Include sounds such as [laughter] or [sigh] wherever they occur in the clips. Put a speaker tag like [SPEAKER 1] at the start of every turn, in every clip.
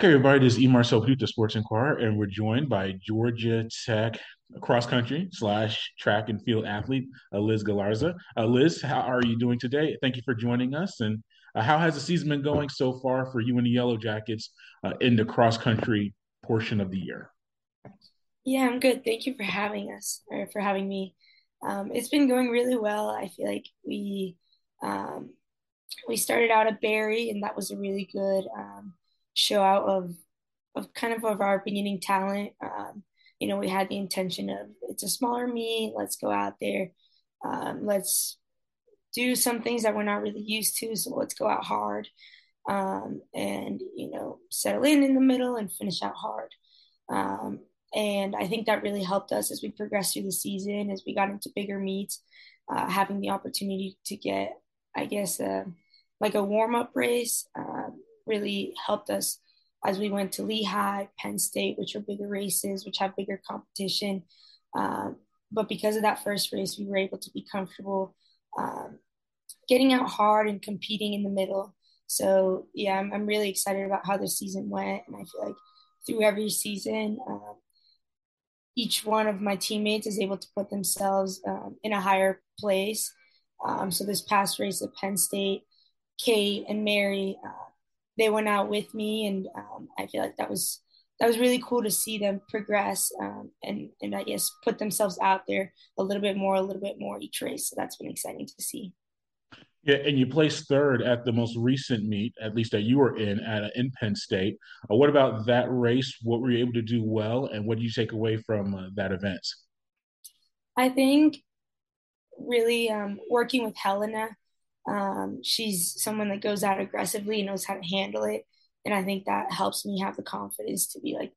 [SPEAKER 1] Okay, everybody, this is E. Marcel the Sports Inquirer, and we're joined by Georgia Tech cross country slash track and field athlete, uh, Liz Galarza. Uh, Liz, how are you doing today? Thank you for joining us. And uh, how has the season been going so far for you and the Yellow Jackets uh, in the cross country portion of the year?
[SPEAKER 2] Yeah, I'm good. Thank you for having us or for having me. Um, it's been going really well. I feel like we um, we started out at Barry, and that was a really good um, show out of of kind of of our beginning talent. Um, you know, we had the intention of it's a smaller meet. Let's go out there. Um, let's do some things that we're not really used to. So let's go out hard um, and you know settle in in the middle and finish out hard. Um, and I think that really helped us as we progressed through the season, as we got into bigger meets, uh, having the opportunity to get, I guess, like a warm up race uh, really helped us as we went to Lehigh, Penn State, which are bigger races, which have bigger competition. Um, but because of that first race, we were able to be comfortable um, getting out hard and competing in the middle. So, yeah, I'm, I'm really excited about how the season went. And I feel like through every season, um, each one of my teammates is able to put themselves um, in a higher place. Um, so this past race at Penn State, Kate and Mary, uh, they went out with me, and um, I feel like that was that was really cool to see them progress um, and and I guess put themselves out there a little bit more, a little bit more each race. So that's been exciting to see.
[SPEAKER 1] Yeah, and you placed third at the most recent meet, at least that you were in at uh, in Penn State. Uh, what about that race? What were you able to do well, and what do you take away from uh, that event?
[SPEAKER 2] I think really um, working with Helena. Um, she's someone that goes out aggressively and knows how to handle it, and I think that helps me have the confidence to be like,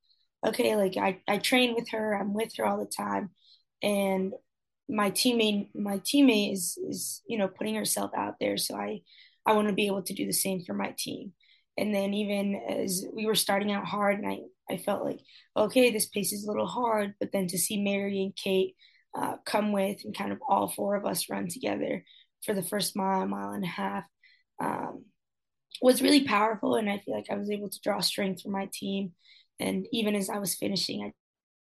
[SPEAKER 2] okay, like I I train with her, I'm with her all the time, and my teammate my teammate is is you know putting herself out there. So i i want to be able to do the same for my team. And then even as we were starting out hard and i i felt like okay this pace is a little hard but then to see mary and kate uh, come with and kind of all four of us run together for the first mile mile and a half um, was really powerful and i feel like i was able to draw strength from my team and even as i was finishing i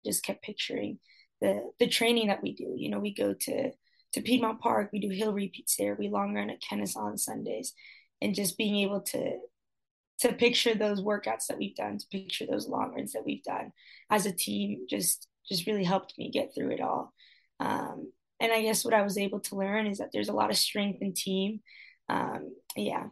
[SPEAKER 2] just kept picturing the the training that we do. You know, we go to to Piedmont Park, we do hill repeats there, we long run at Kennesaw on Sundays, and just being able to to picture those workouts that we've done, to picture those long runs that we've done as a team, just just really helped me get through it all. Um, and I guess what I was able to learn is that there's a lot of strength in team. Um, yeah.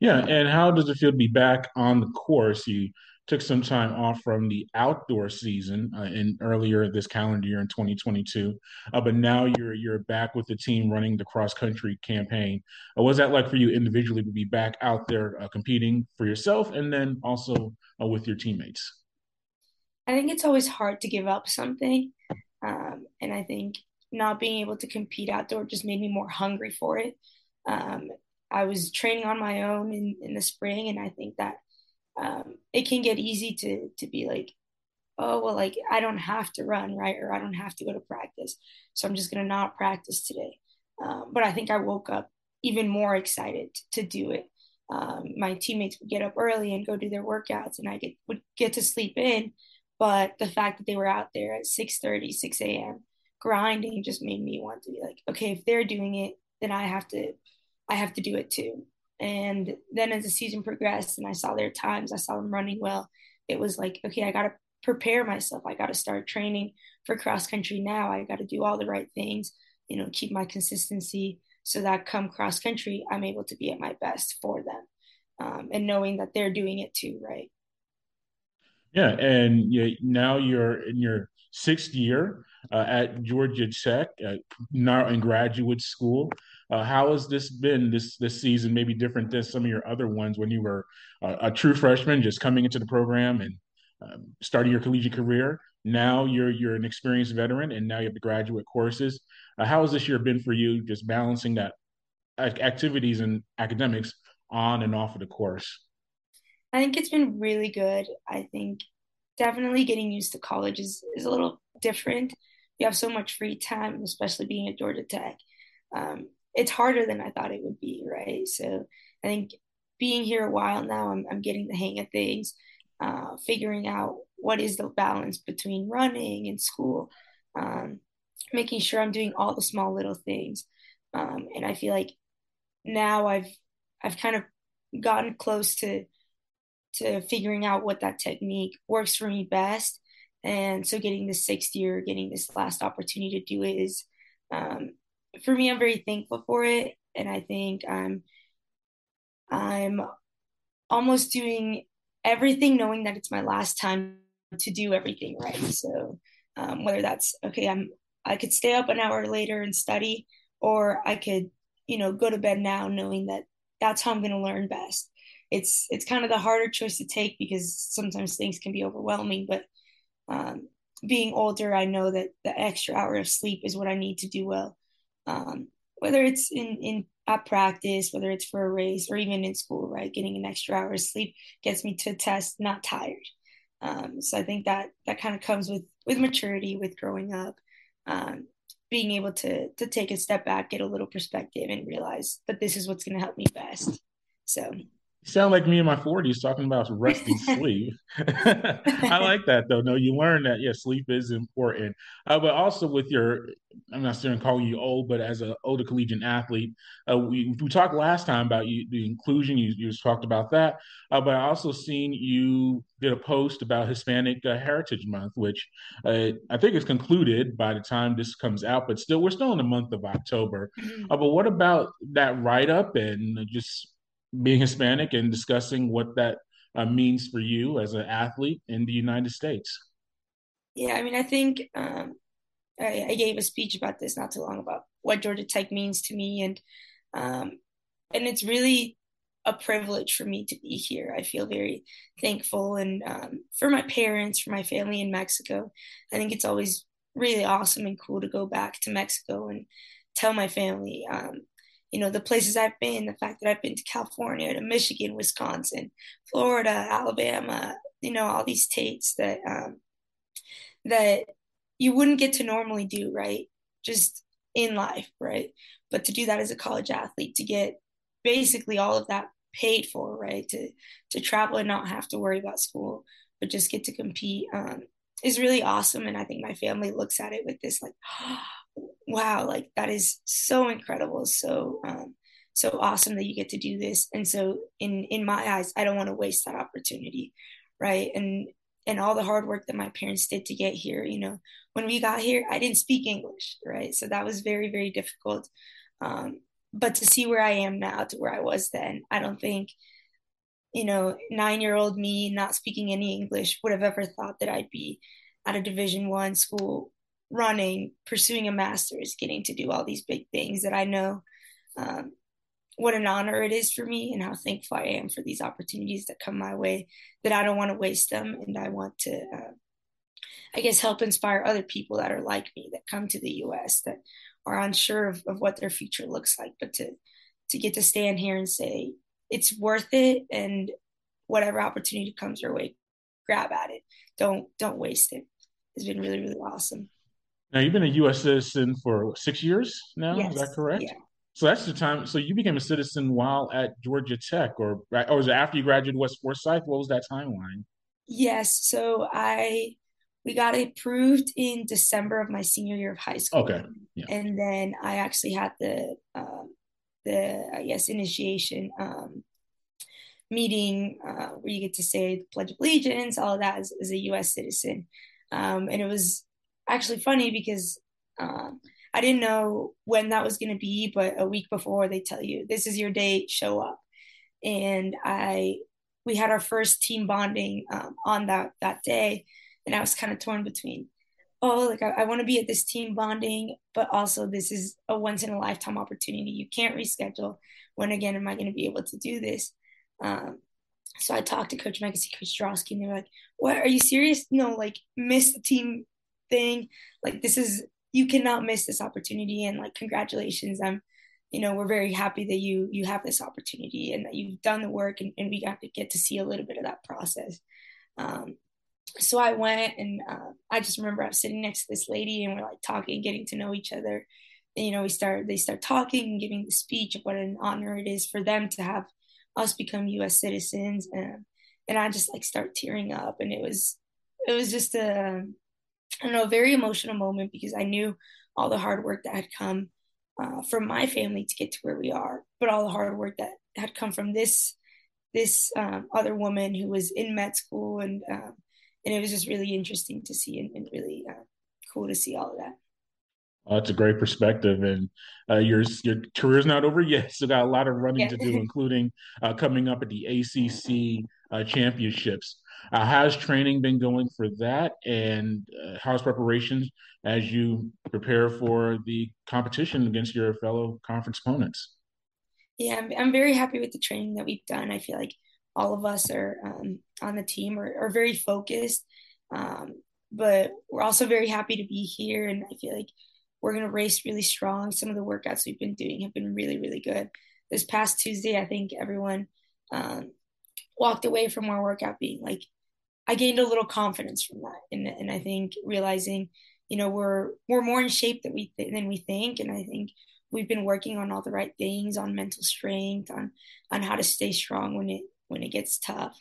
[SPEAKER 1] Yeah, and how does it feel to be back on the course? You took some time off from the outdoor season uh, in earlier this calendar year in 2022, uh, but now you're you're back with the team running the cross country campaign. Uh, what was that like for you individually to be back out there uh, competing for yourself and then also uh, with your teammates?
[SPEAKER 2] I think it's always hard to give up something, um, and I think not being able to compete outdoor just made me more hungry for it. Um, I was training on my own in, in the spring, and I think that um, it can get easy to to be like, oh well, like I don't have to run right, or I don't have to go to practice, so I'm just gonna not practice today. Um, but I think I woke up even more excited to do it. Um, my teammates would get up early and go do their workouts, and I get would get to sleep in. But the fact that they were out there at 6 30, 6 a.m. grinding just made me want to be like, okay, if they're doing it, then I have to I have to do it too. And then as the season progressed and I saw their times, I saw them running well, it was like, okay, I got to prepare myself. I got to start training for cross country now. I got to do all the right things, you know, keep my consistency so that come cross country, I'm able to be at my best for them. Um, and knowing that they're doing it too, right?
[SPEAKER 1] Yeah, and you, now you're in your sixth year uh, at Georgia Tech, uh, now in graduate school. Uh, how has this been this this season? Maybe different than some of your other ones when you were a true freshman, just coming into the program and um, starting your collegiate career. Now you're you're an experienced veteran, and now you have the graduate courses. Uh, how has this year been for you, just balancing that activities and academics on and off of the course?
[SPEAKER 2] I think it's been really good. I think definitely getting used to college is, is a little different. You have so much free time, especially being at Georgia Tech. Um, it's harder than I thought it would be, right? So I think being here a while now, I'm, I'm getting the hang of things, uh, figuring out what is the balance between running and school, um, making sure I'm doing all the small little things. Um, and I feel like now I've I've kind of gotten close to to figuring out what that technique works for me best. And so getting the sixth year, getting this last opportunity to do it is um, for me, I'm very thankful for it. And I think I'm I'm almost doing everything knowing that it's my last time to do everything right. So um, whether that's okay, I'm I could stay up an hour later and study, or I could, you know, go to bed now knowing that that's how I'm going to learn best. It's it's kind of the harder choice to take because sometimes things can be overwhelming. But um, being older, I know that the extra hour of sleep is what I need to do well. Um, whether it's in in at practice, whether it's for a race or even in school, right? Getting an extra hour of sleep gets me to test not tired. Um, so I think that that kind of comes with with maturity, with growing up, um, being able to to take a step back, get a little perspective, and realize that this is what's going to help me best. So
[SPEAKER 1] you sound like me in my 40s talking about resting [laughs] sleep. [laughs] I like that though. No, you learn that, yeah, sleep is important. Uh, but also with your, I'm not saying calling you old, but as an older collegiate athlete, uh, we, we talked last time about you, the inclusion, you, you just talked about that. Uh, but I also seen you did a post about Hispanic uh, Heritage Month, which uh, I think is concluded by the time this comes out, but still, we're still in the month of October. Mm-hmm. Uh, but what about that write up and just being Hispanic and discussing what that uh, means for you as an athlete in the United States.
[SPEAKER 2] Yeah, I mean, I think um, I, I, gave a speech about this not too long about what Georgia Tech means to me, and um, and it's really a privilege for me to be here. I feel very thankful, and um, for my parents, for my family in Mexico. I think it's always really awesome and cool to go back to Mexico and tell my family um, you know, the places I've been, the fact that I've been to California, to Michigan, Wisconsin, Florida, Alabama, you know, all these states that um, that you wouldn't get to normally do, right? Just in life, right? But to do that as a college athlete, to get basically all of that paid for, right? To to travel and not have to worry about school, but just get to compete um, is really awesome. And I think my family looks at it with this like, [gasps] wow, like that is so incredible, so um, so awesome that you get to do this. And so in in my eyes, I don't want to waste that opportunity, right? And and all the hard work that my parents did to get here, you know, when we got here, I didn't speak English, right? So that was very very difficult. Um, but to see where I am now to where I was then, I don't think you know, nine year old me not speaking any English would have ever thought that I'd be at a division one school running, pursuing a master's, getting to do all these big things that I know um, what an honor it is for me and how thankful I am for these opportunities that come my way, that I don't want to waste them. And I want to, uh, I guess, help inspire other people that are like me that come to the US that are unsure of, of what their future looks like, but to, to get to stand here and say, it's worth it. And whatever opportunity comes your way, grab at it. Don't, don't waste it. It's been really, really awesome.
[SPEAKER 1] Now you've been a U.S. citizen for six years now. Yes. Is that correct? Yeah. So that's the time. So you became a citizen while at Georgia Tech, or or was it after you graduated West Forsyth? What was that timeline?
[SPEAKER 2] Yes. So I we got approved in December of my senior year of high school.
[SPEAKER 1] Okay.
[SPEAKER 2] Yeah. And then I actually had the um, the I guess initiation um, meeting uh, where you get to say the Pledge of Allegiance, all of that as, as a U.S. citizen, um, and it was actually funny because um, I didn't know when that was going to be, but a week before they tell you this is your date, show up. And I, we had our first team bonding um, on that that day, and I was kind of torn between, oh, like I, I want to be at this team bonding, but also this is a once in a lifetime opportunity. You can't reschedule. When again am I going to be able to do this? Um, so I talked to Coach Megacy, Coach Drosky, and they were like, "What? Are you serious? No, like miss the team thing. Like this is you cannot miss this opportunity and like congratulations. I'm you know, we're very happy that you you have this opportunity and that you've done the work and, and we got to get to see a little bit of that process. Um, so I went and uh, I just remember I was sitting next to this lady and we're like talking, getting to know each other. And, you know, we start they start talking and giving the speech of what an honor it is for them to have us become U.S. citizens, and and I just like start tearing up, and it was it was just a I know a very emotional moment because I knew all the hard work that had come uh, from my family to get to where we are, but all the hard work that had come from this this um, other woman who was in med school, and um, and it was just really interesting to see and, and really uh, cool to see all of that.
[SPEAKER 1] Oh, that's a great perspective, and uh, your your career's not over yet. [laughs] Still got a lot of running
[SPEAKER 2] Yeah.
[SPEAKER 1] to do, [laughs] including uh, coming up at the ACC uh, championships. Uh, how's training been going for that, and uh, how's preparations as you prepare for the competition against your fellow conference opponents?
[SPEAKER 2] Yeah, I'm, I'm very happy with the training that we've done. I feel like all of us are um, on the team are, are very focused, um, but we're also very happy to be here. And I feel like we're going to race really strong. Some of the workouts we've been doing have been really, really good. This past Tuesday, I think everyone um, walked away from our workout being like, I gained a little confidence from that, and and I think realizing, you know, we're we're more in shape than we th- than we think, and I think we've been working on all the right things, on mental strength, on on how to stay strong when it when it gets tough.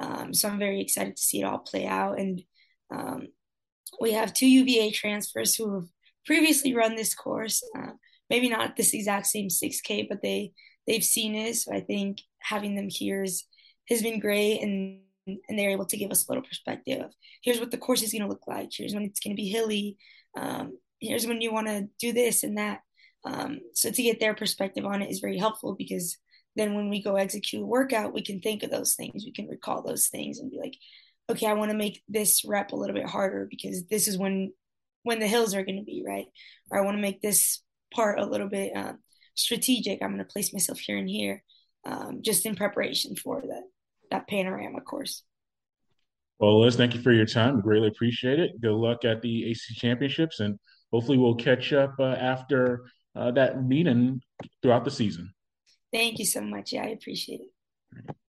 [SPEAKER 2] Um, so I'm very excited to see it all play out, and um, we have two UVA transfers who have previously run this course. Uh, maybe not this exact same 6K, but they they've seen it. So I think having them here is, has been great, and and they're able to give us a little perspective of here's what the course is going to look like. Here's when it's going to be hilly. Um, here's when you want to do this and that. Um, so to get their perspective on it is very helpful because then when we go execute a workout, we can think of those things. We can recall those things and be like, okay, I want to make this rep a little bit harder because this is when when the hills are going to be right. Or I want to make this part a little bit um, strategic. I'm going to place myself here and here, um, just in preparation for that that panorama course.
[SPEAKER 1] Well, Liz, thank you for your time. We greatly appreciate it. Good luck at the ACC Championships, and hopefully we'll catch up uh, after uh, that meeting throughout the season.
[SPEAKER 2] Thank you so much. Yeah, I appreciate it.